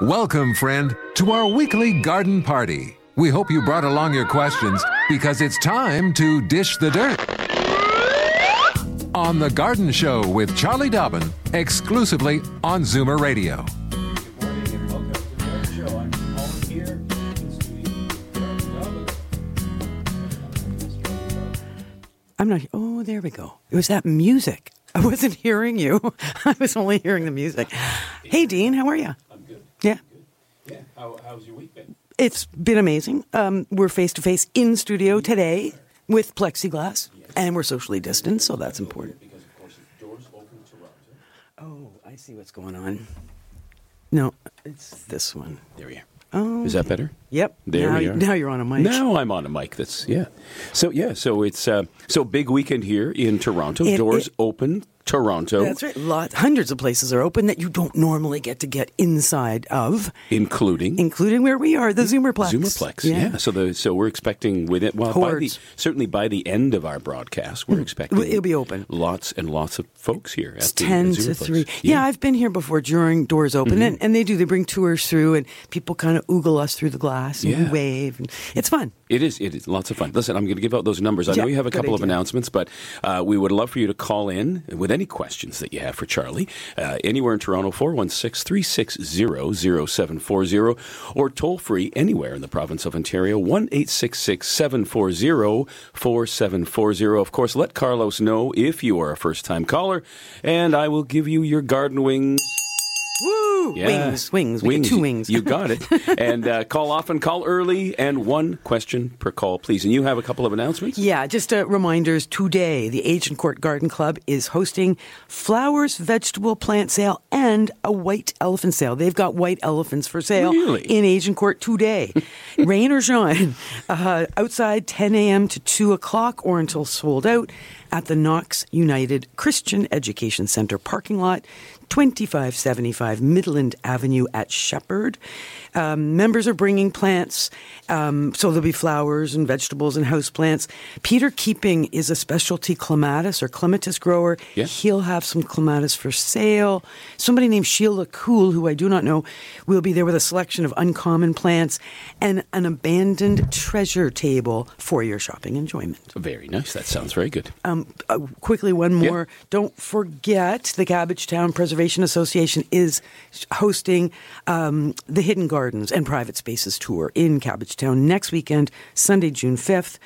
Welcome, friend, to our weekly garden party. We hope you brought along your questions because it's time to dish the dirt. On The Garden Show with Charlie Dobbin, exclusively on Zoomer Radio. Good morning and welcome to the Garden Show. I'm Colin here in studio. I'm not. Oh, there we go. It was that music. I wasn't hearing you. I was only hearing the music. Hey, Dean, how are you? Good. Yeah, Yeah. How, how's your week been? it's been amazing. Um, we're face to face in studio today with plexiglass, and we're socially distanced, so that's important. Because of course doors open to Toronto. Oh, I see what's going on. No, it's this one. There we are. Oh, Is that better? Yep. There now, we are. Now you're on a mic. Now I'm on a mic. That's yeah. So yeah. So it's uh, so big weekend here in Toronto. It- doors it- open. Toronto, That's right. Lot, hundreds of places are open that you don't normally get to get inside of, including including where we are, the Zoomerplex. Zoomerplex. Yeah. So the so we're expecting within well by the, certainly by the end of our broadcast we're expecting it'll be open. Lots and lots of folks here. It's at the 10 to 3. Yeah. I've been here before during doors open, Mm-hmm. and, and they do. They bring tours through, and people kind of oogle us through the glass and Yeah. wave. And it's fun. It is. It is lots of fun. Listen, I'm going to give out those numbers. I Yeah, know you have a couple of announcements, but uh, we would love for you to call in with any questions that you have for Charlie. Uh, anywhere in Toronto, 416 360 0740, or toll free anywhere in the province of Ontario, 1 740 4740. Of course, let Carlos know if you are a first time caller, and I will give you your garden wings. Woo! Yeah. Wings, wings. Get two wings. You got it. and uh, call often, call early, and one question per call, please. And you have a couple of announcements? Yeah, just uh, reminders today, the Agincourt Garden Club is hosting flowers, vegetable, plant sale, and a white elephant sale. They've got white elephants for sale Really? in Agincourt today. Rain or shine, uh, outside 10 a.m. to 2 o'clock or until sold out at the Knox United Christian Education Center parking lot. 2575 Midland Avenue at Sheppard. Um, members are bringing plants, um, so there'll be flowers and vegetables and house plants. Peter Keeping is a specialty clematis or clematis grower. Yeah. He'll have some clematis for sale. Somebody named Sheila Cool, who I do not know, will be there with a selection of uncommon plants and an abandoned treasure table for your shopping enjoyment. Very nice. That sounds very good. Um, uh, quickly, one Yeah. more. Don't forget the Cabbagetown Preservation Association is hosting um, the Hidden Gardens and Private Spaces tour in Cabbagetown next weekend, Sunday, June 5th.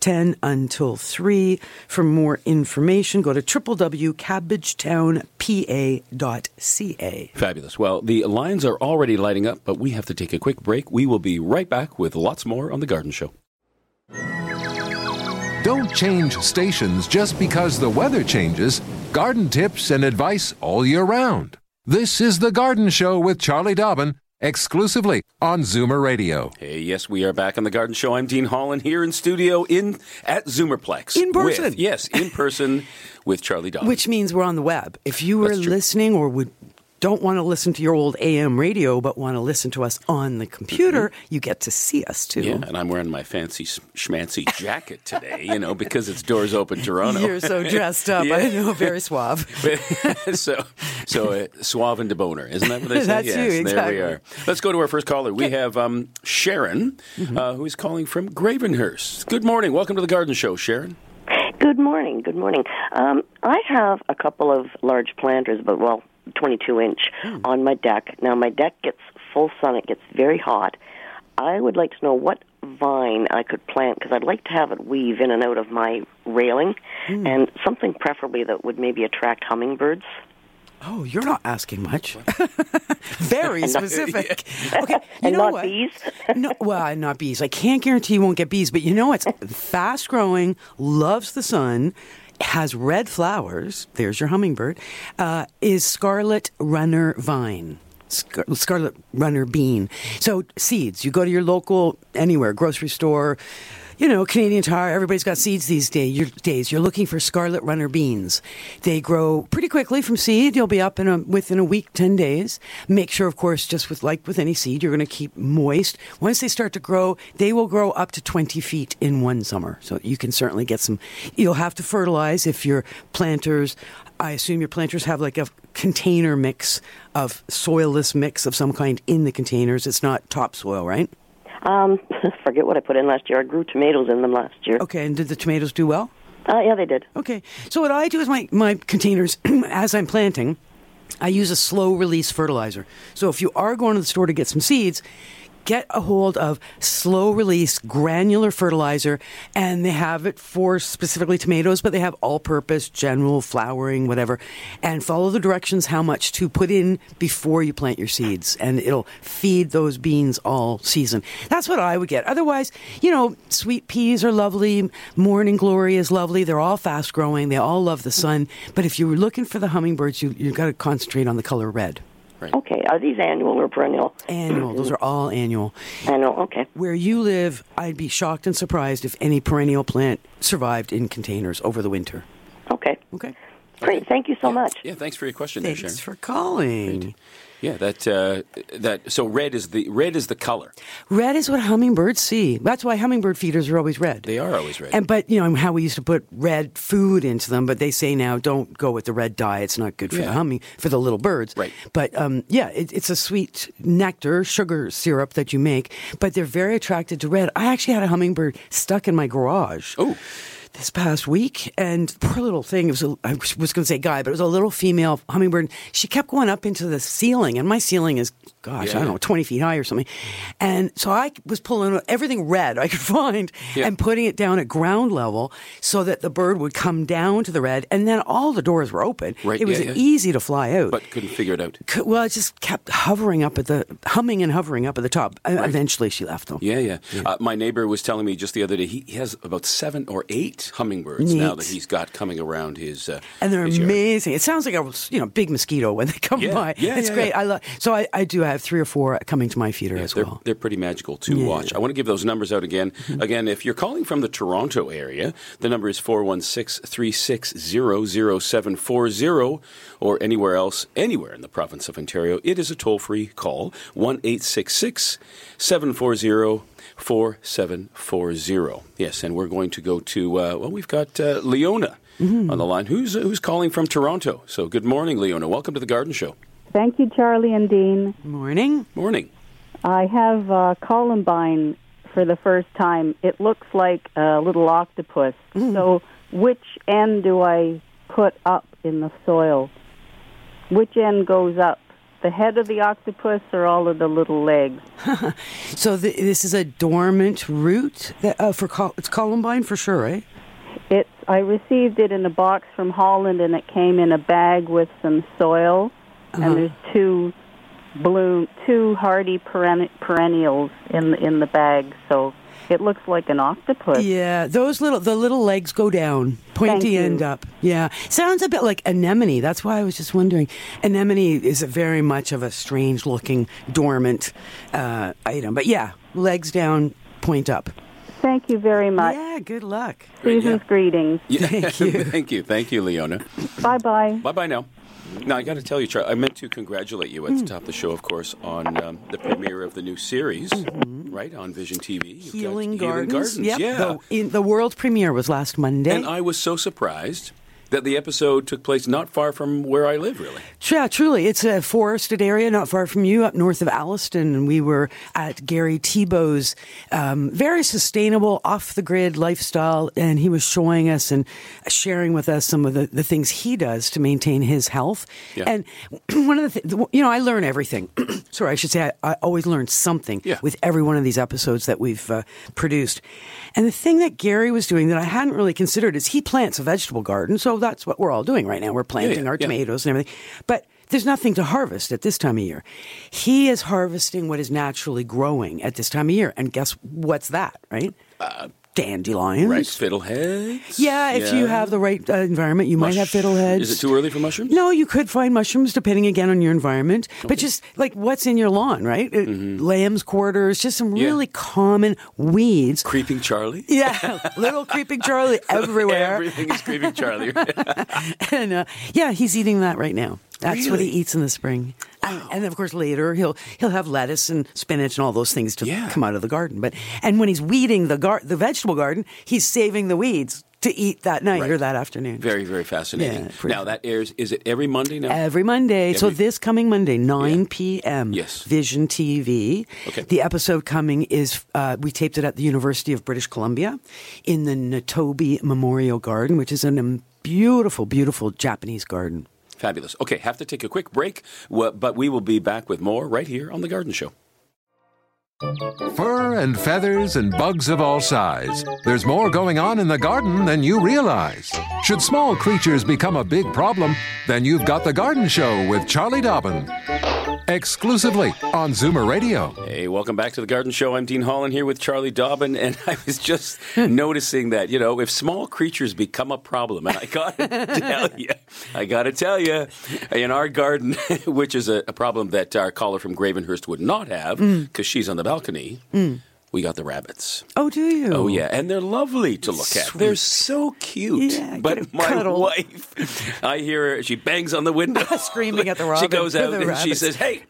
10 until 3. For more information, go to www.cabbagetownpa.ca. Fabulous. Well, the lines are already lighting up, but we have to take a quick break. We will be right back with lots more on The Garden Show. Don't change stations just because the weather changes. Garden tips and advice all year round. This is The Garden Show with Charlie Dobbin, exclusively on Zoomer Radio. Hey, yes, we are back on The Garden Show. I'm Dean Holland here in studio in at Zoomerplex. In person. With, yes, in person with Charlie Dobbin. Which means we're on the web. If you were listening or would don't want to listen to your old AM radio but want to listen to us on the computer, you get to see us too. Mm-hmm. Yeah, and I'm wearing my fancy schmancy jacket today, you know, because it's doors open Toronto. You're so dressed up. Yeah. I know, very suave. so, so uh, suave and debonair, isn't that what they say? That's yes, you, There we are. Let's go to our first caller. We have um, Sharon, Mm-hmm. uh, who is calling from Gravenhurst. Good morning. Welcome to the Garden Show, Sharon. Good morning. Good morning. Um, I have a couple of large planters, but well, 22 inch hmm. on my deck. Now my deck gets full sun; it gets very hot. I would like to know what vine I could plant because I'd like to have it weave in and out of my railing, hmm. and something preferably that would maybe attract hummingbirds. Oh, you're not asking much. Very specific. Okay, you and know not what? bees. no, well, not bees. I can't guarantee you won't get bees, but you know it's fast growing, loves the sun, has red flowers. There's your hummingbird. Uh, is scarlet runner vine. scar- scarlet runner bean. So seeds. You go to your local anywhere grocery store. You know, Canadian Tire, everybody's got seeds these day, your days. You're looking for scarlet runner beans. They grow pretty quickly from seed. You'll be up in a, within a week, 10 days. Make sure, of course, just with like with any seed, you're going to keep moist. Once they start to grow, they will grow up to 20 feet in one summer. So you can certainly get some. You'll have to fertilize if your planters, I assume your planters have like a container mix of soilless mix of some kind in the containers. It's not topsoil, right? Um, forget what I put in last year. I grew tomatoes in them last year. Okay, and did the tomatoes do well? Uh, yeah, they did. Okay. So what I do is my, my containers, as I'm planting, I use a slow release fertilizer. So if you are going to the store to get some seeds, get a hold of slow release granular fertilizer and they have it for specifically tomatoes but they have all purpose general flowering whatever and follow the directions how much to put in before you plant your seeds and it'll feed those beans all season. That's what i would get. Otherwise you know sweet peas are lovely morning glory is lovely they're all fast growing they all love the sun but if you were looking for the hummingbirds you, you've got to concentrate on the color red Okay, are these annual or perennial? Annual. Those are all annual. Annual, okay. Where you live, I'd be shocked and surprised if any perennial plant survived in containers over the winter. Okay. Okay. Great. Thank you so much. Yeah, thanks for your question, there, Thanks Sharon. for calling. Yeah, that uh, that so red is the red is the color. Red is what hummingbirds see. That's why hummingbird feeders are always red. They are always red. And but you know how we used to put red food into them, but they say now don't go with the red dye. It's not good for Yeah. the humming for the little birds. Right. But um, yeah, it, it's a sweet nectar sugar syrup that you make. But they're very attracted to red. I actually had a hummingbird stuck in my garage. Oh. This past week, and poor little thing. It was a, I was going to say guy, but it was a little female hummingbird. She kept going up into the ceiling, and my ceiling is, gosh, I don't know, twenty feet high or something. And so I was pulling everything red I could find Yeah. and putting it down at ground level so that the bird would come down to the red, and then all the doors were open. Right, It was yeah, yeah. easy to fly out. but couldn't figure it out. C- well, it just kept hovering up at the humming and hovering up at the top. Uh, Eventually, she left though. Yeah, yeah. Uh, my neighbor was telling me just the other day he, he has about seven or eight hummingbirds now that he's got coming around his. Uh, and they're his yard. amazing. It sounds like a you know big mosquito when they come Yeah, by. yeah, it's yeah, great. yeah. I love. So I, I do have three or four coming to my feeder as they're, well. they're pretty magical to watch. I want to give those numbers out again. Mm-hmm. Again, if you're calling from the Toronto area, the number is 416 360 0740 or anywhere else, anywhere in the province of Ontario. It is a toll free call 1 740 4740. Yes, and we're going to go to, uh, well, we've got uh, Leona Mm-hmm. on the line. Who's, who's calling from Toronto? So good morning, Leona. Welcome to the Garden Show. Thank you, Charlie and Dean. Morning. Morning. I have uh, columbine for the first time. It looks like a little octopus. So, which end do I put up in the soil? Which end goes up? The head of the octopus or all of the little legs? So th- this is a dormant root that, uh, for col- it's columbine for sure, right? It's. I received it in a box from Holland, and it came in a bag with some soil. And there's two bloom, two hardy peren- perennials in the, in the bag. So it looks like an octopus. Yeah, those little the little legs go down, pointy end up. Yeah, sounds a bit like anemone. That's why I was just wondering. Anemone is a very much of a strange looking dormant uh, item, but yeah, legs down, point up. Thank you very much. Yeah, good luck. Season's yeah. greetings. Yeah. Thank you. Thank you. Thank you, Leona. Bye bye. Bye bye now. Now, I got to tell you, Charlie, I meant to congratulate you at the top of the show, of course, on um, the premiere of the new series, right, on Vision TV. Mm-hmm. Healing, Healing Gardens. Gardens. Yep. Yeah. The, in, the world premiere was last Monday. and I was so surprised that the episode took place not far from where I live, really. Yeah, truly. It's a forested area not far from you, up north of Alliston. And we were at Gary Tebow's um, very sustainable, off the grid lifestyle. And he was showing us and sharing with us some of the, the things he does to maintain his health. Yeah. And one of the things, you know, I learn everything. Sorry, I should say I, I always learn something Yeah. with every one of these episodes that we've uh, produced. And the thing that Gary was doing that I hadn't really considered is he plants a vegetable garden. So that's what we're all doing right now. We're planting yeah, our tomatoes and everything. But there's nothing to harvest at this time of year. He is harvesting what is naturally growing at this time of year. And guess what's that, right? Uh, dandelions. Right, fiddleheads. Yeah, if you have the right uh, environment, you might have Mush- fiddleheads. Is it too early for mushrooms? No, you could find mushrooms depending again on your environment. But just like what's in your lawn, right? Uh, Lamb's quarters, just some Mm-hmm. Yeah. really common weeds. Creeping Charlie. Yeah, little creeping Charlie everywhere. Everything is creeping Charlie. and uh, yeah, he's eating that right now. That's what he eats in the spring. And, and of course, later he'll he'll have lettuce and spinach and all those things to Yeah. come out of the garden. But and when he's weeding the gar- the vegetable garden, he's saving the weeds to eat that night or that afternoon. very, very fascinating. Yeah, now that airs. Is it every Monday now? Every Monday. so this coming Monday, 9 Yeah. p.m. Yes. Vision TV. Okay. The episode coming is, uh, we taped it at the University of British Columbia in the Nitobe Memorial Garden, which is a beautiful, beautiful Japanese garden. Fabulous. Okay, have to take a quick break, but we will be back with more right here on the Garden Show. Fur and feathers and bugs of all size. There's more going on in the garden than you realize. Should small creatures become a big problem, then you've got The Garden Show with Charlie Dobbin. Exclusively on Zoomer Radio. Hey, welcome back to the Garden Show. I'm Dean Holland here with Charlie Dobbin, and I was just hmm. noticing that you know if small creatures become a problem, and I gotta tell you, I gotta tell you, in our garden, which is a, a problem that our caller from Gravenhurst would not have hmm. because she's on the balcony. Hmm. We got the rabbits. Oh, do you? Oh yeah, and they're lovely to look at. They're so cute. Yeah, but my cuddle. wife, I hear her. She bangs on the window, Screaming at the rabbits. She goes out and she says, "Hey."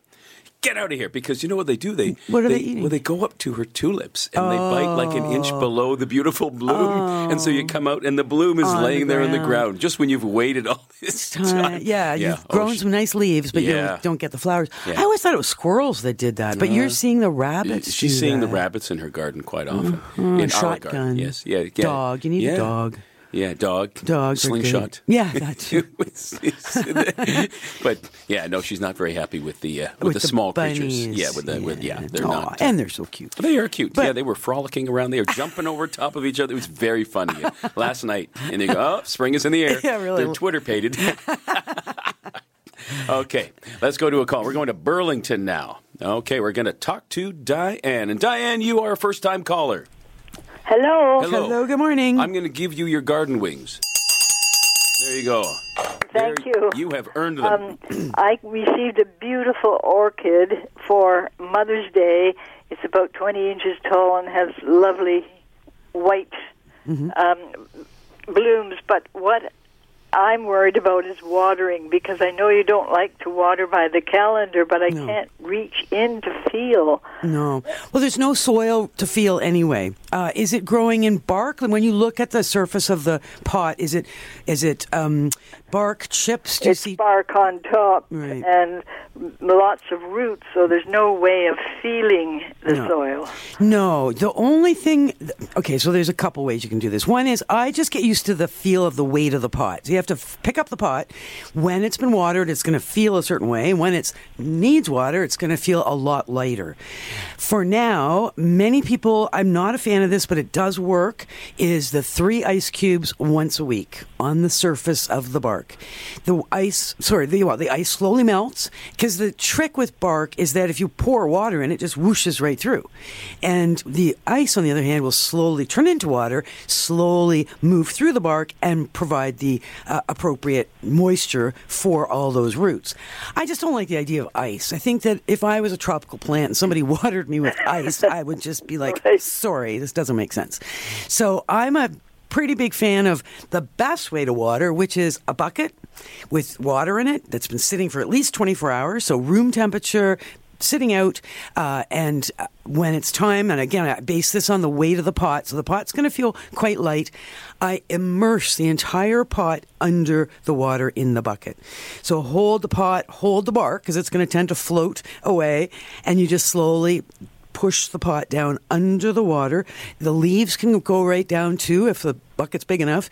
Get out of here! Because you know what they do. They What are they eating? Well, they go up to her tulips and they bite like an inch below the beautiful bloom, and so you come out and the bloom is Oh. On the laying there in the ground. Just when you've waited all this Time. time. Yeah, you've Oh, grown sh- some nice leaves, but Yeah. you don't get the flowers. Yeah. I always thought it was squirrels that did that, but you're seeing the rabbits. She's seeing the rabbits in her garden quite often. Mhm. In our Shotgun. garden, yes, yeah, yeah. Dog. You need a dog. Yeah, dog. Dogs. Slingshot. Yeah, that too. but yeah, no, she's not very happy with the uh, with, With the, the small bunnies, creatures. Yeah, with the with yeah, they're Aw, not. and they're so cute. They are cute. But- yeah, they were frolicking around. They were jumping over top of each other. It was very funny last night. And they go, "Oh, spring is in the air." Yeah, really. They're Twitter pated. okay, let's go to a call. We're going to Burlington now. Okay, we're going to talk to Diane. And Diane, you are a first time caller. Hello. Hello. Hello, good morning. I'm going to give you your garden wings. There you go. Thank There- you. You have earned them. Um, I received a beautiful orchid for Mother's Day. It's about 20 inches tall and has lovely white um, blooms. But what I'm worried about is watering because I know you don't like to water by the calendar, but I No. can't reach in to feel. No. Well, there's no soil to feel anyway. Uh, is it growing in bark? When you look at the surface of the pot, is it is it um, bark chips? Do it's see? bark on top Right. and lots of roots, so there's no way of feeling the No. soil. No, the only thing. Okay, so there's a couple ways you can do this. One is I just get used to the feel of the weight of the pot. So you have to f- pick up the pot. When it's been watered, it's going to feel a certain way. When it needs water, it's going to feel a lot lighter. For now, many people, I'm not a fan of this, but it does work, is the three ice cubes once a week on the surface of the bark. The ice, sorry, the, well, the ice slowly melts because the trick with bark is that if you pour water in, it just whooshes right through. And the ice, on the other hand, will slowly turn into water, slowly move through the bark, and provide the uh, appropriate moisture for all those roots. I just don't like the idea of ice. I think that if I was a tropical plant and somebody watered me with ice, I would just be like, Right. sorry, this doesn't make sense. So I'm a pretty big fan of the best way to water, which is a bucket with water in it that's been sitting for at least 24 hours, so room temperature. Sitting out, uh, and uh, when it's time, and again, I base this on the weight of the pot, so the pot's going to feel quite light. I immerse the entire pot under the water in the bucket. So hold the pot, hold the bark, because it's going to tend to float away, and you just slowly push the pot down under the water. The leaves can go right down too if the bucket's big enough.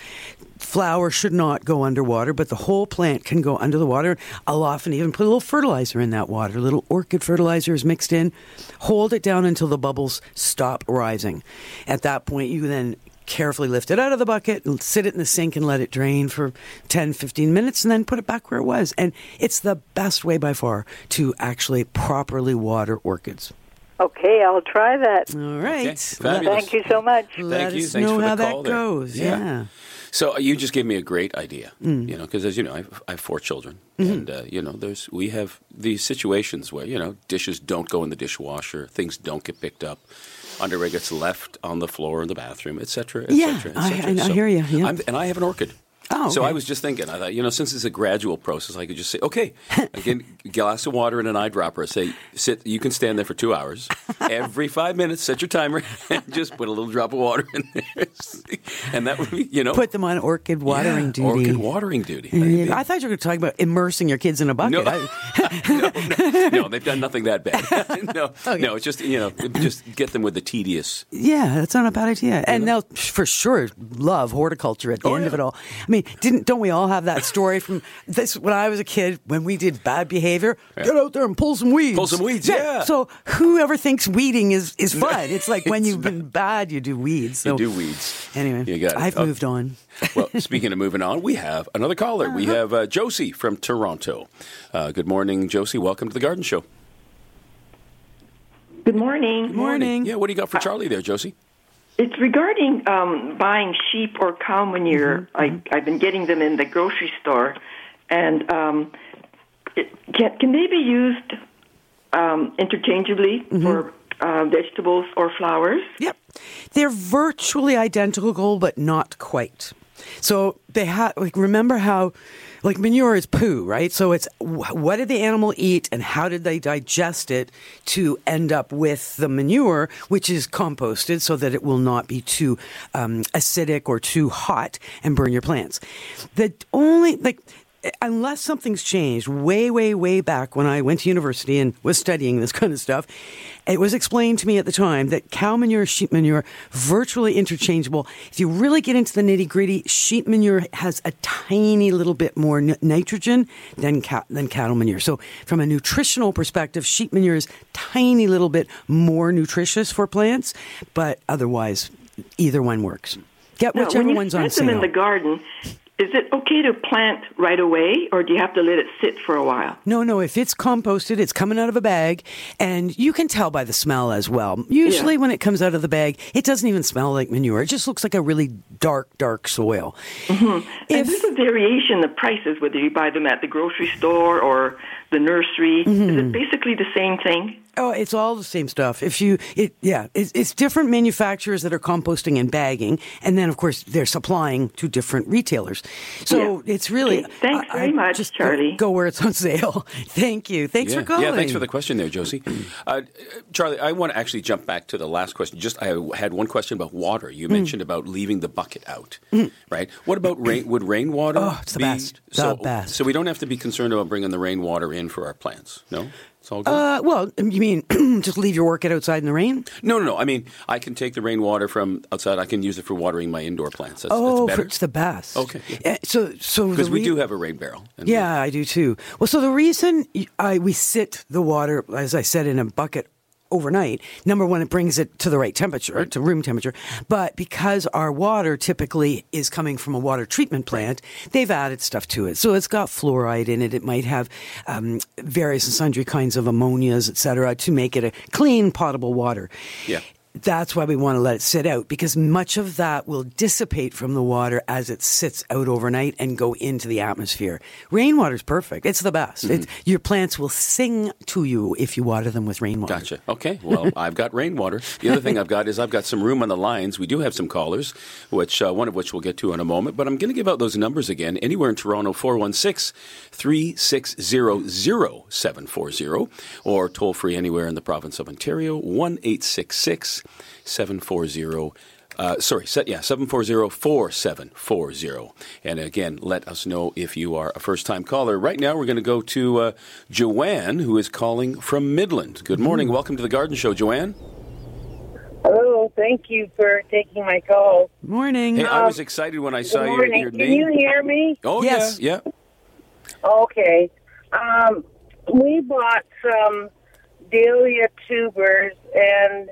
Flower should not go underwater, but the whole plant can go under the water. I'll often even put a little fertilizer in that water. A little orchid fertilizer is mixed in. Hold it down until the bubbles stop rising. At that point, you then carefully lift it out of the bucket and sit it in the sink and let it drain for 10, 15 minutes and then put it back where it was. And it's the best way by far to actually properly water orchids. Okay, I'll try that. All right. Okay, fabulous. Thank you so much. Let Thank you. us Thanks know for the how that there. goes. Yeah. Yeah. So uh, you just gave me a great idea, Mm. you know, because as you know, I have, I have four children, Mm-hmm. and uh, you know, there's we have these situations where you know dishes don't go in the dishwasher, things don't get picked up, underwear gets left on the floor in the bathroom, et cetera, et Yeah, cetera, et I- cetera. I- I hear you, yeah. I'm, and I have an orchid. Oh, So. I was just thinking, I thought, you know, since it's a gradual process, I could just say, okay, again, glass of water and an eyedropper. Say, sit. You can stand there for two hours. Every five minutes, set your timer, and just put a little drop of water in there, and that would be, you know, Put them on orchid watering yeah, duty. Orchid watering duty. Yeah, I thought you were going to talk about immersing your kids in a bucket. No. I- no, they've done nothing that bad. no, oh, Okay. no, it's just you know, just get them with the tedious. yeah, that's not a bad idea. And they'll for sure love horticulture at the Oh, end of it all. I mean, didn't don't we all have that story from this when I was a kid when we did bad behavior? Get out there and pull some weeds. Pull some weeds, yeah. So whoever thinks weeding is is fun? It's like when you've been bad, you do weeds. So You do weeds. Anyway, You got it. I've Oh. moved on. Well, speaking of moving on, we have another caller. We Uh-huh. have uh, Josie from Toronto. Uh, good morning, Josie. Welcome to the Garden Show. Good morning. Good morning. Yeah, what do you got for Charlie there, Josie? It's regarding um, buying sheep or cow manure. I, I've been getting them in the grocery store, and um, it, can, can they be used um, interchangeably for uh, vegetables or flowers? Yep. They're virtually identical, but not quite. So they have, like, remember how, like, manure is poo, right? So it's wh- what did the animal eat and how did they digest it to end up with the manure, which is composted so that it will not be too um, acidic or too hot and burn your plants. The only, like, unless something's changed way, way, way back when I went to university and was studying this kind of stuff, it was explained to me at the time that cow manure, sheep manure, virtually interchangeable. If you really get into the nitty gritty, sheep manure has a tiny little bit more n- nitrogen than cow- than cattle manure. So, from a nutritional perspective, sheep manure is tiny little bit more nutritious for plants, but otherwise, either one works. Get whichever when you one's on them in the garden, is it okay to plant right away, or do you have to let it sit for a while? No, no. If it's composted, it's coming out of a bag, and you can tell by the smell as well. Usually, Yeah. when it comes out of the bag, it doesn't even smell like manure. It just looks like a really dark, dark soil. And If there's a variation in the prices, whether you buy them at the grocery store or the nursery. Is Mm-hmm. it basically the same thing? Oh, it's all the same stuff. If you, it, yeah, it's, it's different manufacturers that are composting and bagging, and then of course they're supplying to different retailers. So Yeah. it's really. Okay, thanks I- very I much, just go- Charlie. Go, where it's on sale. Thank you. Thanks yeah. for calling. Yeah, thanks for the question there, Josie. Uh, Charlie, I want to actually jump back to the last question. Just I had one question about water. Mm. You mentioned about leaving the bucket out, right? What about rain? Would rainwater? Oh, it's the be, best. The so, best. So we don't have to be concerned about bringing the rainwater in for our plants. No, it's all good. Uh, well, you mean just leave your orchid outside in the rain? no, no, no. I mean, I can take the rainwater from outside. I can use it for watering my indoor plants. That's, Oh, that's it's the best. Okay, Uh, So, so because the we do have a rain barrel. Yeah, I do too. Well, so the reason I we sit the water, as I said, in a bucket overnight. Number one, it brings it to the right temperature, to room temperature. But because our water typically is coming from a water treatment plant, they've added stuff to it. So it's got fluoride in it. It might have um, various and sundry kinds of ammonias, et cetera, to make it a clean, potable water. Yeah. That's why we want to let it sit out because much of that will dissipate from the water as it sits out overnight and go into the atmosphere. Rainwater is perfect. It's the best. It's, your plants will sing to you if you water them with rainwater. Gotcha. Okay. Well, I've got rainwater. The other thing I've got is I've got some room on the lines. We do have some callers, which uh, one of which we'll get to in a moment. But I'm going to give out those numbers again. Anywhere in Toronto, 416 360 0740, or toll free anywhere in the province of Ontario, 1 866 740 uh, sorry, set, yeah, 740-4740. And again, let us know if you are a first-time caller. Right now, we're going to go to uh, Joanne, who is calling from Midland. Good morning. Welcome to the Garden Show, Joanne. Hello, thank you for taking my call. Morning. Hey, I was excited when I saw Good your, morning. your Can name. you hear me? Oh, Yes. yeah, yeah. Okay. Um, we bought some dahlia tubers and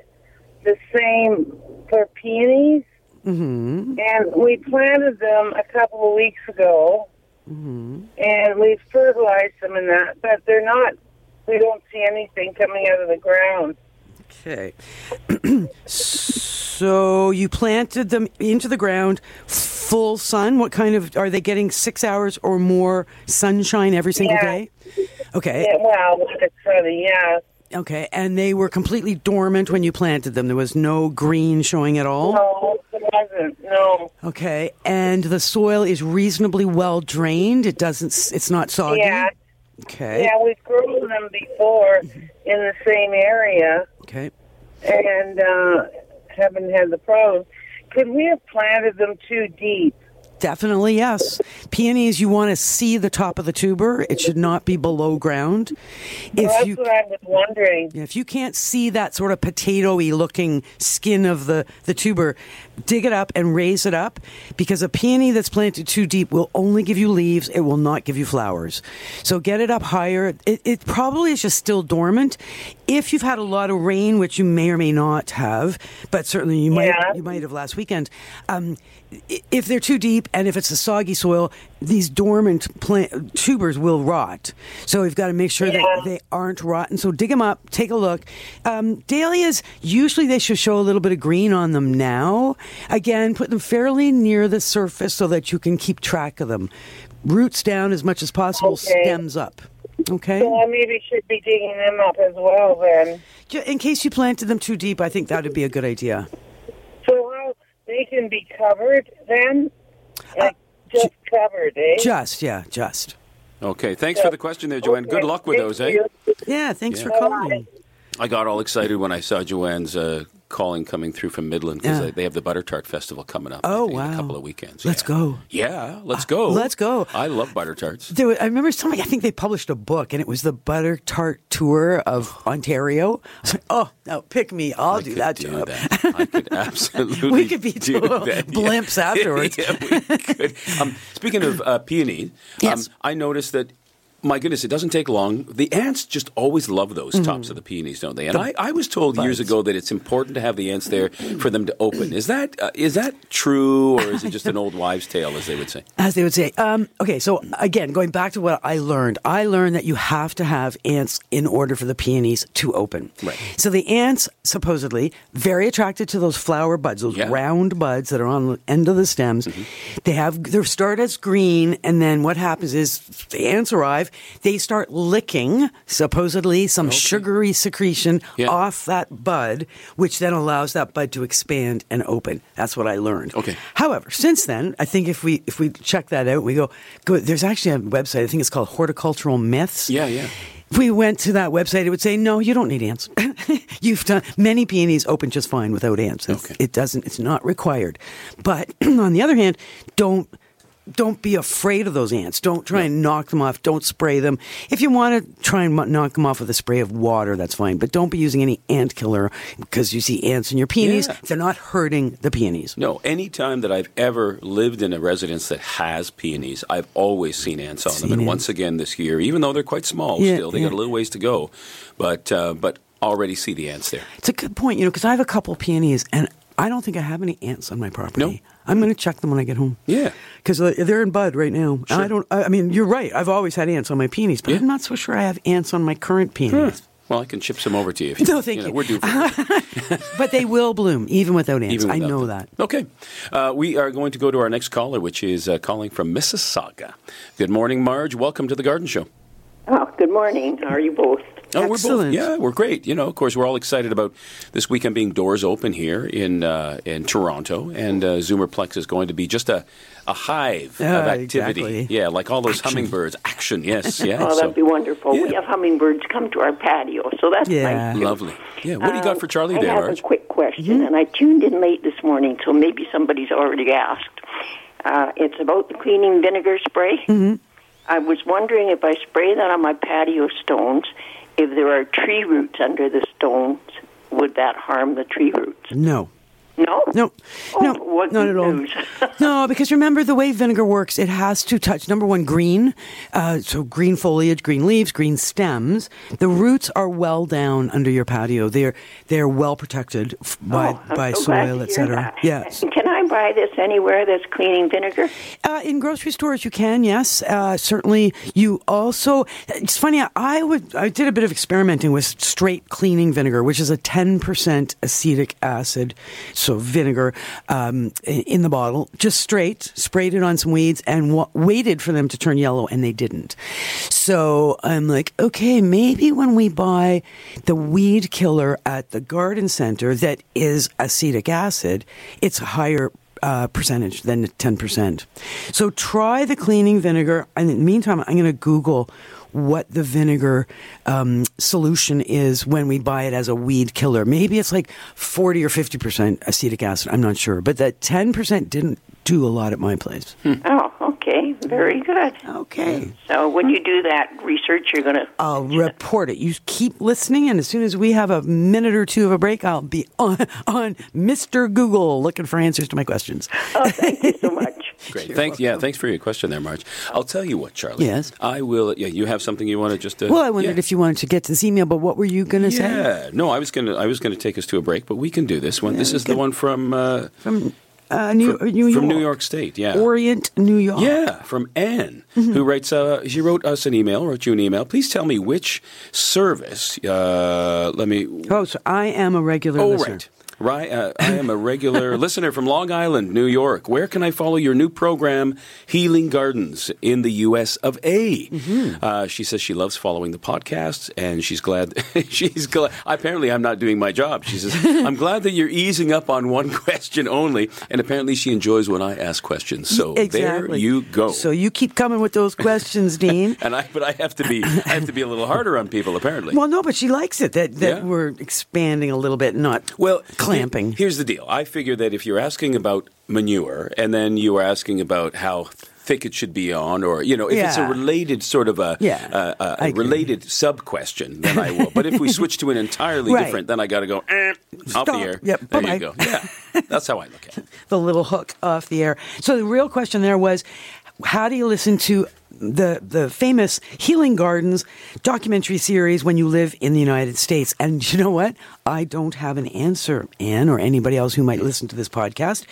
the same for peonies, hmm and we planted them a couple of weeks ago, hmm and we fertilized them in that, but they're not. We don't see anything coming out of the ground. Okay. so you planted them into the ground, full sun. What kind of are they getting? Six hours or more sunshine every single Yeah. day. Okay. Yeah, well, it's sunny, yeah. Okay. And they were completely dormant when you planted them. There was no green showing at all. No, it wasn't. No. Okay. And the soil is reasonably well drained. It doesn't. It's not soggy. Yeah. Okay. Yeah, we've grown them before in the same area Okay. and uh, haven't had the problems. Could we have planted them too deep? Definitely, yes. Peonies, you want to see the top of the tuber. It should not be below ground. If that's you what I was wondering. if you can't see that sort of potatoy looking skin of the, the tuber, dig it up and raise it up because a peony that's planted too deep will only give you leaves. It will not give you flowers. So get it up higher. It, it probably is just still dormant. If you've had a lot of rain, which you may or may not have, but certainly you might Yeah. you might have last weekend. Um, if they're too deep and if it's a soggy soil, these dormant plant tubers will rot. So we've got to make sure Yeah. that they aren't rotten. So dig them up, take a look. Um, dahlias usually they should show a little bit of green on them now. Again, put them fairly near the surface so that you can keep track of them. Roots down as much as possible, Okay. stems up. Okay. So I maybe should be digging them up as well then. In case you planted them too deep, I think that would be a good idea. So how they can be covered then? Like, just covered, eh? Just yeah, just. Okay, thanks for the question there, Joanne. Good luck with thank those, eh? Yeah, thanks Yeah. for calling. I got all excited when I saw Joanne's uh, calling coming through from Midland because Yeah. they, they have the Butter Tart Festival coming up. Oh, think, wow. a couple of weekends. Let's yeah. go. Yeah, let's go. let's go. I love butter tarts. There, I remember somebody. I think they published a book, and it was the Butter Tart Tour of Ontario. I was like, "Oh no, pick me! I'll I do that do job." that. I could absolutely. We could be do that. blimps Yeah. afterwards. yeah, we could. Um, speaking of uh, peony, Yes. um, I noticed that. My goodness, it doesn't take long. The ants just always love those tops of the peonies, don't they? And I, I was told years ago that it's important to have the ants there for them to open. Is that uh, is that true, or is it just an old wives' tale, as they would say? As they would say. Um, okay, so again, going back to what I learned, I learned that you have to have ants in order for the peonies to open. Right. So the ants, supposedly, very attracted to those flower buds, those Yeah. Mm-hmm. round buds that are on the end of the stems. They have they start as green, and then what happens is the ants arrive. They start licking, supposedly, some sugary secretion Yeah. off that bud, which then allows that bud to expand and open. That's what I learned. Okay. However, since then, I think if we if we check that out, we go, go there's actually a website. I think it's called Horticultural Myths. Yeah, yeah. If we went to that website, it would say, no, you don't need ants. You've done many peonies open just fine without ants. Okay. It doesn't. It's not required. But on the other hand, don't. Don't be afraid of those ants. Don't try and knock them off. Don't spray them. If you want to try and knock them off with a spray of water, that's fine. But don't be using any ant killer because you see ants in your peonies. Yeah. They're not hurting the peonies. No, any time that I've ever lived in a residence that has peonies, I've always seen ants on them. And ants. once again this year, even though they're quite small Yeah, still, they yeah. got a little ways to go, but uh, but already see the ants there. It's a good point, you know, because I have a couple peonies and I don't think I have any ants on my property. No. I'm going to check them when I get home. Yeah. Because they're in bud right now. Sure. I don't. I I mean, you're right. I've always had ants on my peonies, but Yeah. I'm not so sure I have ants on my current peonies. Well, I can chip some over to you. If you No, thank know, you. We're due for but they will bloom even without ants. Even I know them. that. Okay. Uh, we are going to go to our next caller, which is uh, calling from Mississauga. Good morning, Marge. Welcome to the Garden Show. Oh, good morning. How are you both? Oh, we're Excellent. both yeah, we're great. You know, of course, we're all excited about this weekend being doors open here in uh, in Toronto, and uh, Zoomerplex is going to be just a a hive Yeah, of activity. exactly. Yeah, like all those hummingbirds. Action, yes, yeah. Oh, that'd be wonderful. We have hummingbirds come to our patio, so that's Yeah. nice. lovely. Yeah, what do you got Um, for Charlie I there, have Marge? a quick question, Mm-hmm. and I tuned in late this morning, so maybe somebody's already asked. Uh, it's about the cleaning vinegar spray. Mm-hmm. I was wondering if I spray that on my patio stones, if there are tree roots under the stones, would that harm the tree roots? No. No. No, Oh, no, not at all. no, because remember the way vinegar works, it has to touch number one green, uh, so green foliage, green leaves, green stems. The roots are well down under your patio. They're they're well protected f- by Oh, by so soil, etc. Yes. Can I buy this anywhere that's cleaning vinegar? Uh, in grocery stores, you can. Yes, uh, certainly. You also. It's funny. I, I would. I did a bit of experimenting with straight cleaning vinegar, which is a ten percent acetic acid, so vinegar um, in, the bottle, just straight. Sprayed it on some weeds and wa- waited for them to turn yellow, and they didn't. So I'm like, okay, maybe when we buy the weed killer at the garden center that is acetic acid, it's a higher uh, percentage than 10%. So try the cleaning vinegar. And in the meantime, I'm going to Google what the vinegar um, solution is when we buy it as a weed killer. Maybe it's like 40 or 50% acetic acid. I'm not sure. But that 10% didn't do a lot at my place. Oh, okay. Very good. Okay. So when you do that research, you're going to. I'll report it. You keep listening, and as soon as we have a minute or two of a break, I'll be on, on Mr. Google looking for answers to my questions. Oh, thank you so much. Great. Thanks. Yeah. Thanks for your question there, Marge. I'll tell you what, Charlie. Yes? I will. Yeah. You have something you want to just. Uh, Well, I wondered yeah. if you wanted to get to this email, but what were you going to say? Yeah. No, I was gonna. I was gonna take us to a break, but we can do this one. this is the one from uh, From uh, New, from, New York. from New York State. Yeah. Orient, New York. Yeah, from Anne, Mm-hmm. who writes. Uh, she wrote us an email, wrote you an email. Please tell me which service. Uh, let me. Oh, so I am a regular Oh, listener. right. Right, uh, I am a regular listener from Long Island, New York. Where can I follow your new program, Healing Gardens, in the U.S. of A? Mm-hmm. Uh, she says she loves following the podcast, and she's glad. she's glad. Apparently, I'm not doing my job. She says I'm glad that you're easing up on one question only, and apparently, she enjoys when I ask questions. So there you go. So you keep coming with those questions, Dean. and I, but I have to be, I have to be a little harder on people. Apparently, well, no, but she likes it that, that Yeah. we're expanding a little bit, not Well, clamping. here's the deal. I figure that if you're asking about manure and then you are asking about how thick it should be on, or you know, if it's a related sort of a, Yeah, uh, a agree. related sub question, then I will. but if we switch to an entirely Right. different, then I got to go eh, off the air. Yep, there bye-bye. you go. Yeah, that's how I look at it. the little hook off the air. So the real question there was, how do you listen to the the famous Healing Gardens documentary series when you live in the United States? And you know what? I don't have an answer, Anne, or anybody else who might listen to this podcast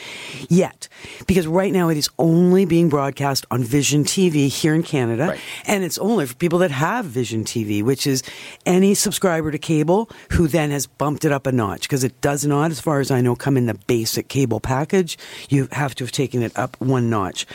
yet, because right now it is only being broadcast on Vision TV here in Canada, Right. and it's only for people that have Vision TV, which is any subscriber to cable who then has bumped it up a notch because it does not, as far as I know, come in the basic cable package. You have to have taken it up one notch.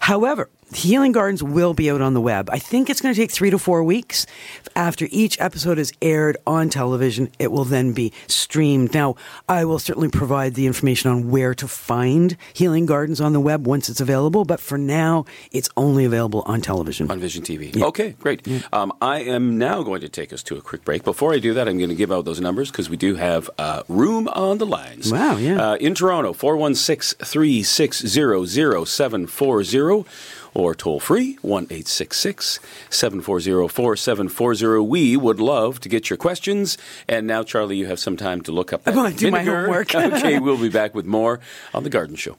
However, Healing Gardens will be out on the web. I think it's going to take three to four weeks. After each episode is aired on television, it will then be streamed. Now, I will certainly provide the information on where to find Healing Gardens on the web once it's available, but for now, it's only available on television. on Vision TV. Okay, great. Um, I am now going to take us to a quick break. Before I do that, I'm going to give out those numbers because we do have uh, room on the lines. Wow, yeah. Uh, in Toronto, 416 360 0740 or toll free 1 740 4740. We would love to get your questions. And now, Charlie, you have some time to look up that I'm gonna do my homework. okay, we'll be back with more on The Garden Show.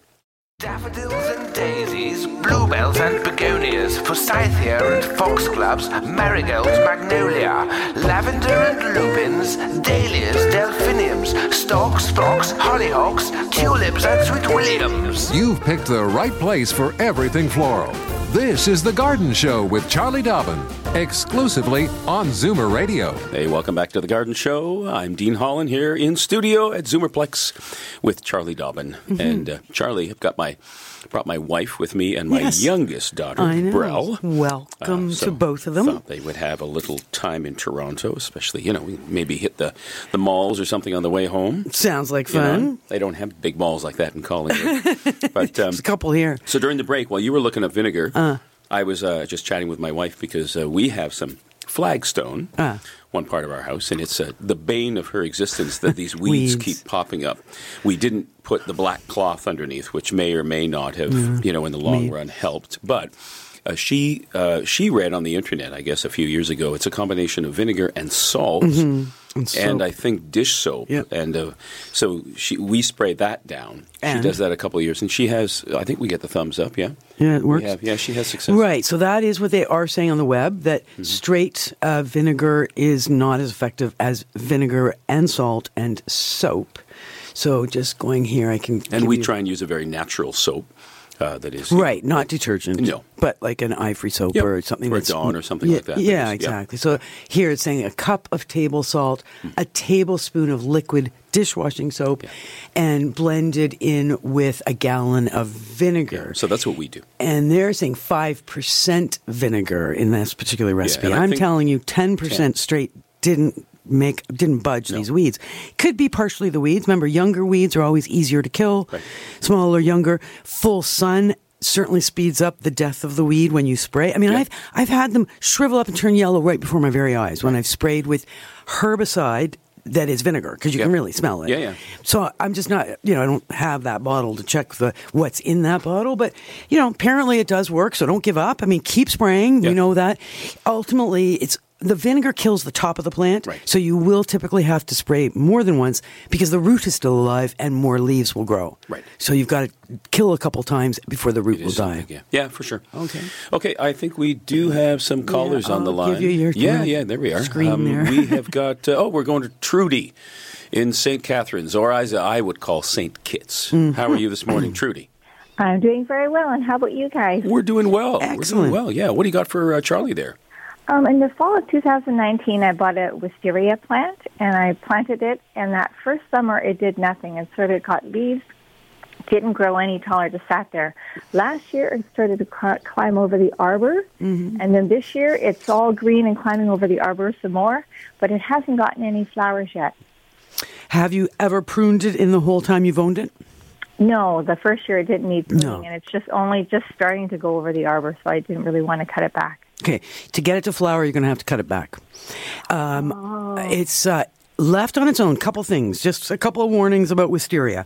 Daffodils and daisies, bluebells and begonias, forsythia and foxgloves, marigolds, magnolia, lavender and lupins, dahlias, delphiniums, stalks, phlox, hollyhocks, tulips and sweet williams. You've picked the right place for everything floral. This is The Garden Show with Charlie Dobbin, exclusively on Zoomer Radio. Hey, welcome back to the Garden Show. I'm Dean Holland here in studio at Zoomerplex with Charlie Dobbin. Mm-hmm. And uh, Charlie, I've got my brought my wife with me and my Yes. youngest daughter, I know. Brell. Welcome Uh, so to both of them. Thought they would have a little time in Toronto, especially you know maybe hit the the malls or something on the way home. Sounds like You know, fun. they don't have big malls like that in Collingwood. but um, There's a couple here. so during the break, while you were looking up vinegar, Uh. I was uh, just chatting with my wife because uh, we have some flagstone, Ah. One part of our house, and it's uh, the bane of her existence that these weeds, Weeds. keep popping up. We didn't put the black cloth underneath, which may or may not have, you know, in the long run helped, but. Uh, she uh, she read on the internet, I guess, a few years ago. It's a combination of vinegar and salt, Mm-hmm. And and. I think dish soap. Yep. And uh, so she we spray that down. And- she does that a couple of years, and she has. I think we get the thumbs up. Yeah. Yeah, it works. have- yeah, she has success. Right. So that is what they are saying on the web that Mm-hmm. straight uh, vinegar is not as effective as vinegar and salt and soap. So just going here, I can. And we you- try and use a very natural soap uh, that is Right, not detergent. No. But like an ivory soap Yep. or something Or Dawn or something yeah, like that. Yeah, That is- yeah. exactly. So here it's saying a cup of table salt, a tablespoon of liquid dishwashing soap, and blended in with a gallon of vinegar. So that's what we do. And they're saying 5% vinegar in this particular recipe. I'm think- telling you 10% straight didn't make didn't budge these weeds. Could be partially the weeds. Remember younger weeds are always easier to kill. Right. Smaller, younger, full sun certainly speeds up the death of the weed when you spray. I mean, Yeah. I've I've had them shrivel up and turn yellow right before my very eyes when I've sprayed with herbicide that is vinegar because you can really smell it. Yeah, yeah. So I'm just not, you know, I don't have that bottle to check the what's in that bottle, but you know, apparently it does work. So don't give up. I mean, keep spraying. We know that. Ultimately, it's the vinegar kills the top of the plant, Right. so you will typically have to spray more than once because the root is still alive and more leaves will grow. Right. So you've got to kill a couple times before the root It will is die. something, Yeah. yeah, for sure. Okay. Okay, I think we do have some callers on the I'll line. give you your yeah, yeah, there we are. Um, screen there. we have got, uh, oh, we're going to Trudy in St. Catharines, or as I would call St. Kitts. Mm-hmm. How are you this morning, Trudy? I'm doing very well, and how about you guys? We're doing well. We're doing Excellent. well, yeah. What do you got for uh, Charlie there? Um, in the fall of 2019, I bought a wisteria plant, and I planted it. And that first summer, it did nothing. It sort of caught leaves, didn't grow any taller, just sat there. Last year, it started to cl- climb over the arbor, and then this year, it's all green and climbing over the arbor some more. But it hasn't gotten any flowers yet. Have you ever pruned it in the whole time you've owned it? No, the first year it didn't need pruning, No. and it's just only just starting to go over the arbor, so I didn't really want to cut it back. Okay, to get it to flower, you're going to have to cut it back. Um, It's uh, left on its own. Couple things, just a couple of warnings about wisteria.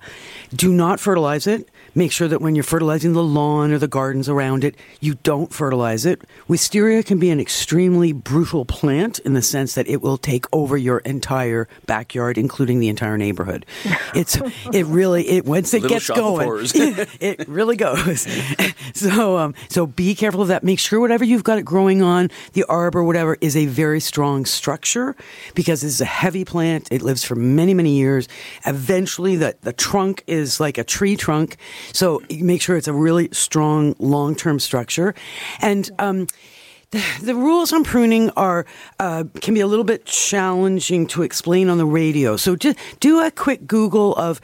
Do not fertilize it. Make sure that when you're fertilizing the lawn or the gardens around it, you don't fertilize it. Wisteria can be an extremely brutal plant in the sense that it will take over your entire backyard, including the entire neighborhood. It's it really it once it Little gets going, horrors. it really goes. so, um, so be careful of that. Make sure whatever you've got it growing on, the arbor, whatever, is a very strong structure because this is a heavy plant. It lives for many, many years. Eventually, the, the trunk is like a tree trunk. So make sure it's a really strong, long term structure. And, um, the, the rules on pruning are uh, can be a little bit challenging to explain on the radio. So just do a quick Google of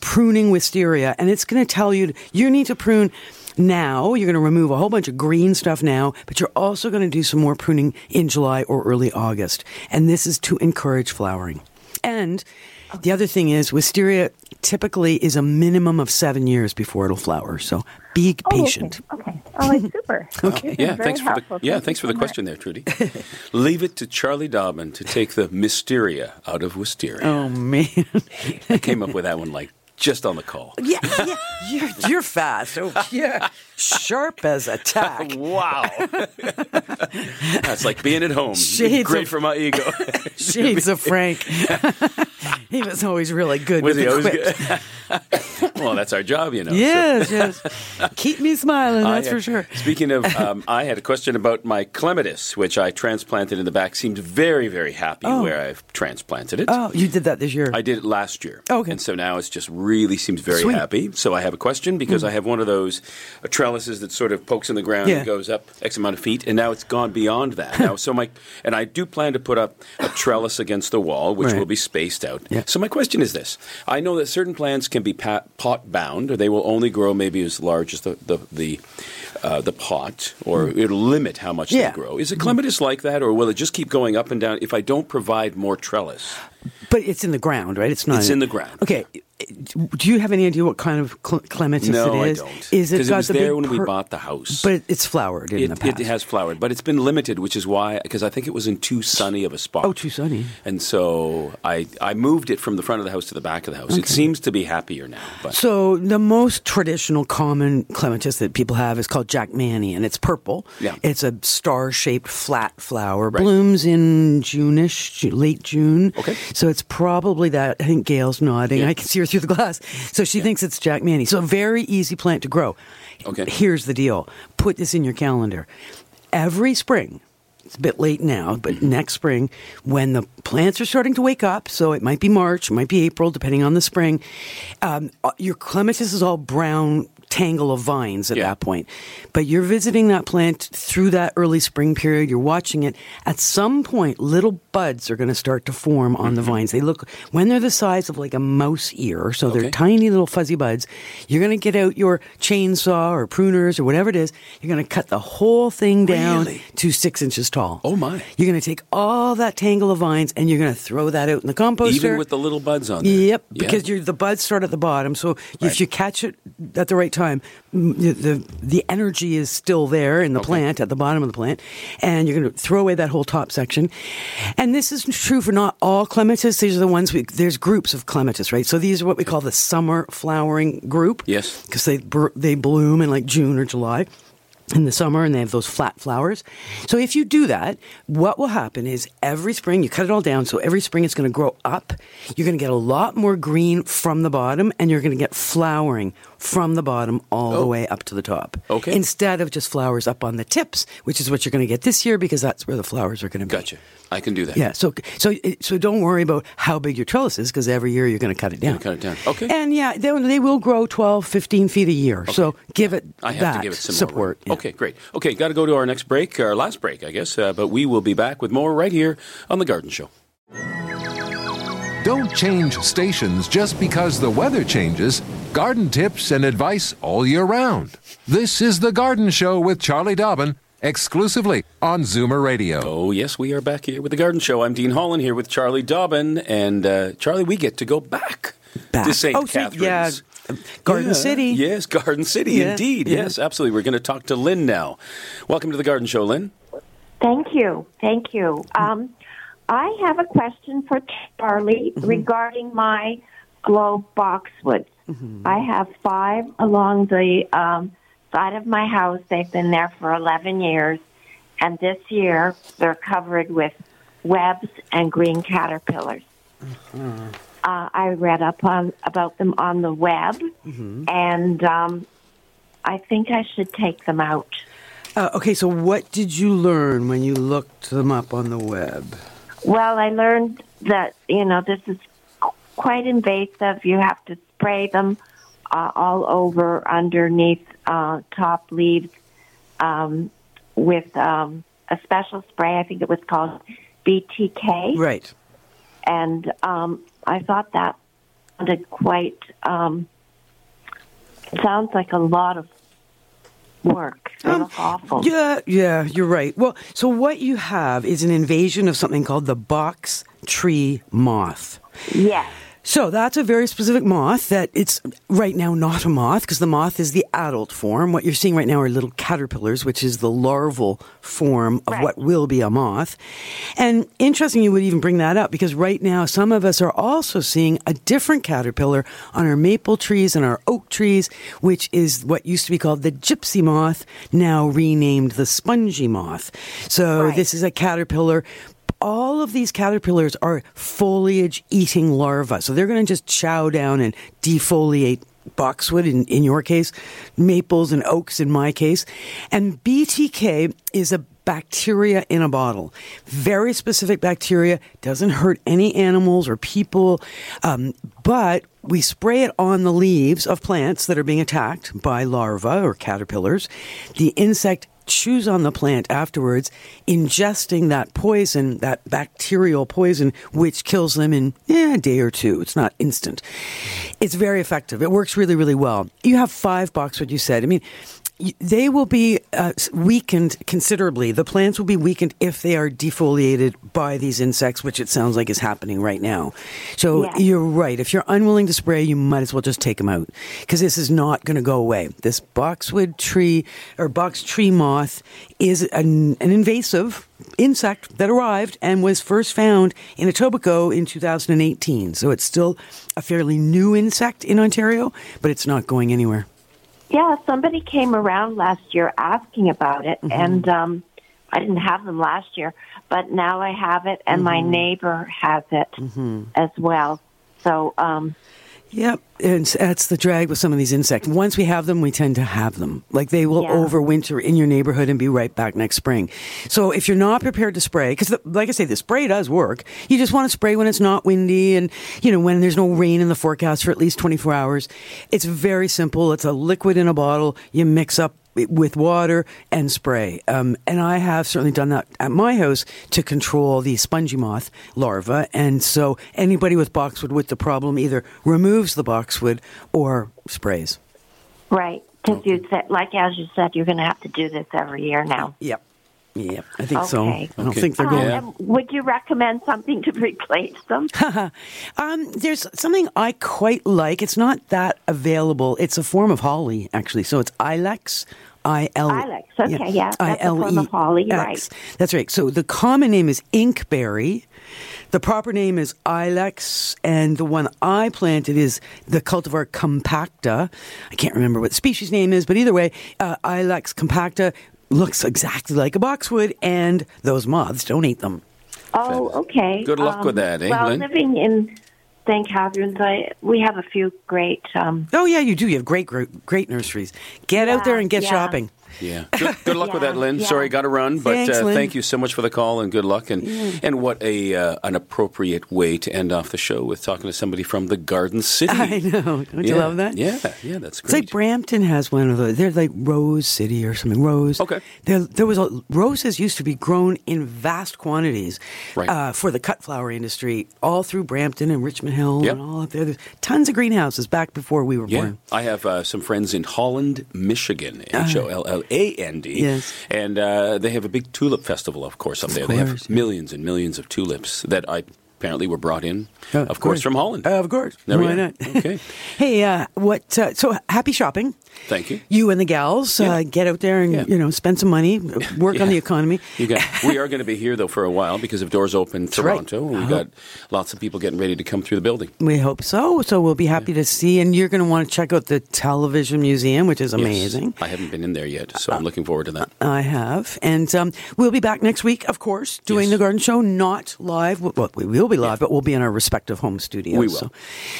pruning wisteria, and it's going to tell you you need to prune now. You're going to remove a whole bunch of green stuff now, but you're also going to do some more pruning in July or early August. And this is to encourage flowering. And the other thing is, wisteria typically is a minimum of seven years before it'll flower. So be Oh, okay, patient. Okay. Oh, it's super. Okay. This Yeah, thanks for the helpful. yeah, Thank thanks you for the so question there, Trudy. Leave it to Charlie Dobbin to take the mysteria out of wisteria. Oh man. I came up with that one like just on the call. Yeah, yeah, you're, you're fast. Oh, yeah, sharp as a tack. Wow, that's like being at home. Shades Great of- for my ego. Shades of Frank. he was always really good Was with he the well, that's our job, you know. so- Yes, yes. Keep me smiling. That's I- for sure. Speaking of, um, I had a question about my clematis, which I transplanted in the back. Seemed very, very happy Oh. where I've transplanted it. Oh, you did that this year. I did it last year. Okay. And so now it's just really seems very Sweet. happy. So I have a question because I have one of those uh, trellises that sort of pokes in the ground Yeah. and goes up X amount of feet, and now it's gone beyond that. now, so my and I do plan to put up a trellis against the wall, which Right. will be spaced out. Yeah. So my question is this: I know that certain plants can be pot bound, or they will only grow maybe as large as the the the, uh, the pot, or it'll limit how much. Yeah. they grow. Is a clematis like that, or will it just keep going up and down if I don't provide more trellis? But it's in the ground, right? It's not. It's in the ground. Okay. Do you have any idea what kind of cl- clematis no, it is? I don't. Is it got was the there when we bought the house. But it's flowered in it, the past. it has flowered, but it's been limited, which is why because I think it was in too sunny of a spot. Oh, too sunny. And so I I moved it from the front of the house to the back of the house. It seems to be happier now. But So the most traditional common clematis that people have is called Jackmanii, and it's purple. Yeah. It's a star-shaped flat flower. Blooms in June-ish, late June. Okay. So it's probably that. I think Gail's nodding. Yeah. I can see her through the glass. So she thinks it's Jackmanii. So a very easy plant to grow. Okay. Here's the deal. Put this in your calendar. Every spring, it's a bit late now, but Mm-hmm. next spring, when the plants are starting to wake up, so it might be March, it might be April, depending on the spring, um, uh, your clematis is all brown tangle of vines at that point. But you're visiting that plant through that early spring period, you're watching it. At some point, little buds are going to start to form on the Mm-hmm. vines. They look, when they're the size of like a mouse ear, so they're tiny little fuzzy buds, you're going to get out your chainsaw or pruners or whatever it is. You're going to cut the whole thing down Really? to six inches tall. Oh my! You're going to take all that tangle of vines and you're going to throw that out in the composter. even with the little buds on there. Yep, Yeah. because you're, the buds start at the bottom. So if you catch it at the right time, the the, the energy is still there in the plant at the bottom of the plant, and you're going to throw away that whole top section. And this is true for not all clematis. These are the ones we there's groups of clematis, right? So these are what we call the summer flowering group. Yes. because they they bloom in like June or July in the summer and they have those flat flowers. So if you do that, what will happen is every spring you cut it all down. So every spring it's going to grow up. You're going to get a lot more green from the bottom and you're going to get flowering from the bottom all the way up to the top. Okay. Instead of just flowers up on the tips, which is what you're going to get this year because that's where the flowers are going to be. Gotcha. I can do that. Yeah, so so so don't worry about how big your trellis is because every year you're going to cut it down. Cut it down. Okay. And yeah, they, they will grow 12, 15 feet a year. So give it I have that to give it some support. More room. Okay, great. Okay, got to go to our next break, our last break, I guess. Uh, but we will be back with more right here on the Garden Show. Don't change stations just because the weather changes. Garden tips and advice all year round. This is The Garden Show with Charlie Dobbin, exclusively on Zoomer Radio. Oh, yes, we are back here with the Garden Show. I'm Dean Holland here with Charlie Dobbin. And uh, Charlie, we get to go back, Back. to St. Oh, St. Catharines. yeah, Garden Yeah, City. Yes, Garden City, Yeah, indeed. yeah. Yes, absolutely. We're going to talk to Lynn now. Welcome to the Garden Show, Lynn. Thank you. Thank you. Um, I have a question for Charlie regarding my globe boxwood. I have five along the um, side of my house. They've been there for 11 years, and this year they're covered with webs and green caterpillars. Uh, I read up on about them on the web, and um, I think I should take them out. Uh, okay, so what did you learn when you looked them up on the web? Well, I learned that you know this is quite invasive. You have to spray them uh, all over underneath uh, top leaves um, with um, a special spray. I think it was called BTK. Right. And um, I thought that sounded quite. Um, sounds like a lot of work. Look awful. Yeah, yeah, you're right. Well, so what you have is an invasion of something called the box tree moth. Yes. So that's a very specific moth that it's right now not a moth because the moth is the adult form. What you're seeing right now are little caterpillars, which is the larval form of what will be a moth. And interesting you would even bring that up because right now some of us are also seeing a different caterpillar on our maple trees and our oak trees, which is what used to be called the gypsy moth, now renamed the spongy moth. So this is a caterpillar all of these caterpillars are foliage eating larvae. So they're going to just chow down and defoliate boxwood in, in your case, maples and oaks in my case. And BTK is a bacteria in a bottle. Very specific bacteria, doesn't hurt any animals or people, um, but we spray it on the leaves of plants that are being attacked by larvae or caterpillars. The insect chews on the plant afterwards, ingesting that poison, that bacterial poison, which kills them in eh, a day or two. It's not instant. It's very effective. It works really, really well. You have five boxwood, you said. I mean, they will be uh, weakened considerably. The plants will be weakened if they are defoliated by these insects, which it sounds like is happening right now. So Yeah. you're right. If you're unwilling to spray, you might as well just take them out because this is not going to go away. This boxwood tree or box tree moth is an, an invasive insect that arrived and was first found in Etobicoke in 2018. So it's still a fairly new insect in Ontario, but it's not going anywhere. Yeah, somebody came around last year asking about it, and um, I didn't have them last year, but now I have it, and my neighbor has it as well. So, um, Yep, and that's the drag with some of these insects. Once we have them, we tend to have them. Like they will Yeah. overwinter in your neighborhood and be right back next spring. So if you're not prepared to spray, because like I say, the spray does work. You just want to spray when it's not windy and you know when there's no rain in the forecast for at least 24 hours. It's very simple. It's a liquid in a bottle. You mix up with water and spray. Um, and I have certainly done that at my house to control the spongy moth larva. And so anybody with boxwood with the problem either removes the boxwood or sprays. right, because you said, like as you said, you're going to have to do this every year now. Yep. Yep. I think so. I don't Okay. think they're going. and would you recommend something to replace them? Um, there's something I quite like. It's not that available. It's a form of holly, actually. So it's Ilex. I L. Ilex, okay, yeah, that's a form of I-L-E-X. holly, right. That's right. So the common name is inkberry. The proper name is Ilex, and the one I planted is the cultivar compacta. I can't remember what the species name is, but either way, uh, Ilex compacta looks exactly like a boxwood, and those moths don't eat them. Oh, okay. Good luck with that, eh, Well, Lynn? living in St. Catharines, I we have a few great. Um, Oh yeah, you do. You have great, great, great nurseries. Get out there and get yeah. shopping. Yeah. Good, good luck with that, Lynn. yeah. Sorry, got to run, but Thanks, uh, Lynn. thank you so much for the call and good luck. And and what a uh, an appropriate way to end off the show with talking to somebody from the Garden City. I know. Don't yeah. you love that? Yeah, yeah, that's great. It's like. Brampton has one of those. They're like Rose City or something. Rose. Okay. There, there was a roses used to be grown in vast quantities Right. uh, for the cut flower industry, all through Brampton and Richmond Hill Yep. and all up there. There's tons of greenhouses back before we were yeah, born. I have uh, some friends in Holland, Michigan, H O L L A N D. Yes. And uh, they have a big tulip festival, of course, up there. They have course. millions and millions of tulips that I apparently were brought in, Uh, of course, from Holland. Uh, of course. There Why not? Okay. hey, uh, what? Uh, so happy shopping. Thank you. You and the gals Yeah. uh, get out there and Yeah. you know spend some money, work on the economy. You got, we are going to be here though for a while because of Doors Open right. Toronto. and We've got lots of people getting ready to come through the building. We hope so. So we'll be happy to see, and you're going to want to check out the Television Museum, which is amazing. Yes. I haven't been in there yet, so I'm looking forward to that. I have, and um, we'll be back next week, of course, doing Yes. the Garden Show, not live. Well, we will be live, but we'll be in our respective home studios. We will. So,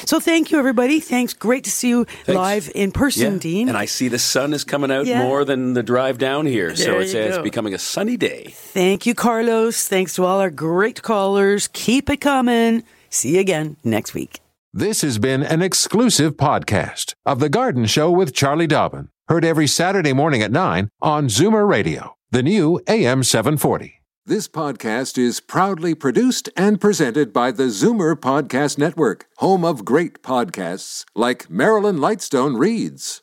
so thank you, everybody. Thanks. Great to see you Thanks. live in person, Yeah. Dean. And I see the sun is coming out Yeah. more than the drive down here, so it's, you it's becoming a sunny day. Thank you, Carlos. Thanks to all our great callers. Keep it coming. See you again next week. This has been an exclusive podcast of The Garden Show with Charlie Dobbin. Heard every Saturday morning at 9 on Zoomer Radio, the new AM 740. This podcast is proudly produced and presented by the Zoomer Podcast Network, home of great podcasts like Marilyn Lightstone Reads,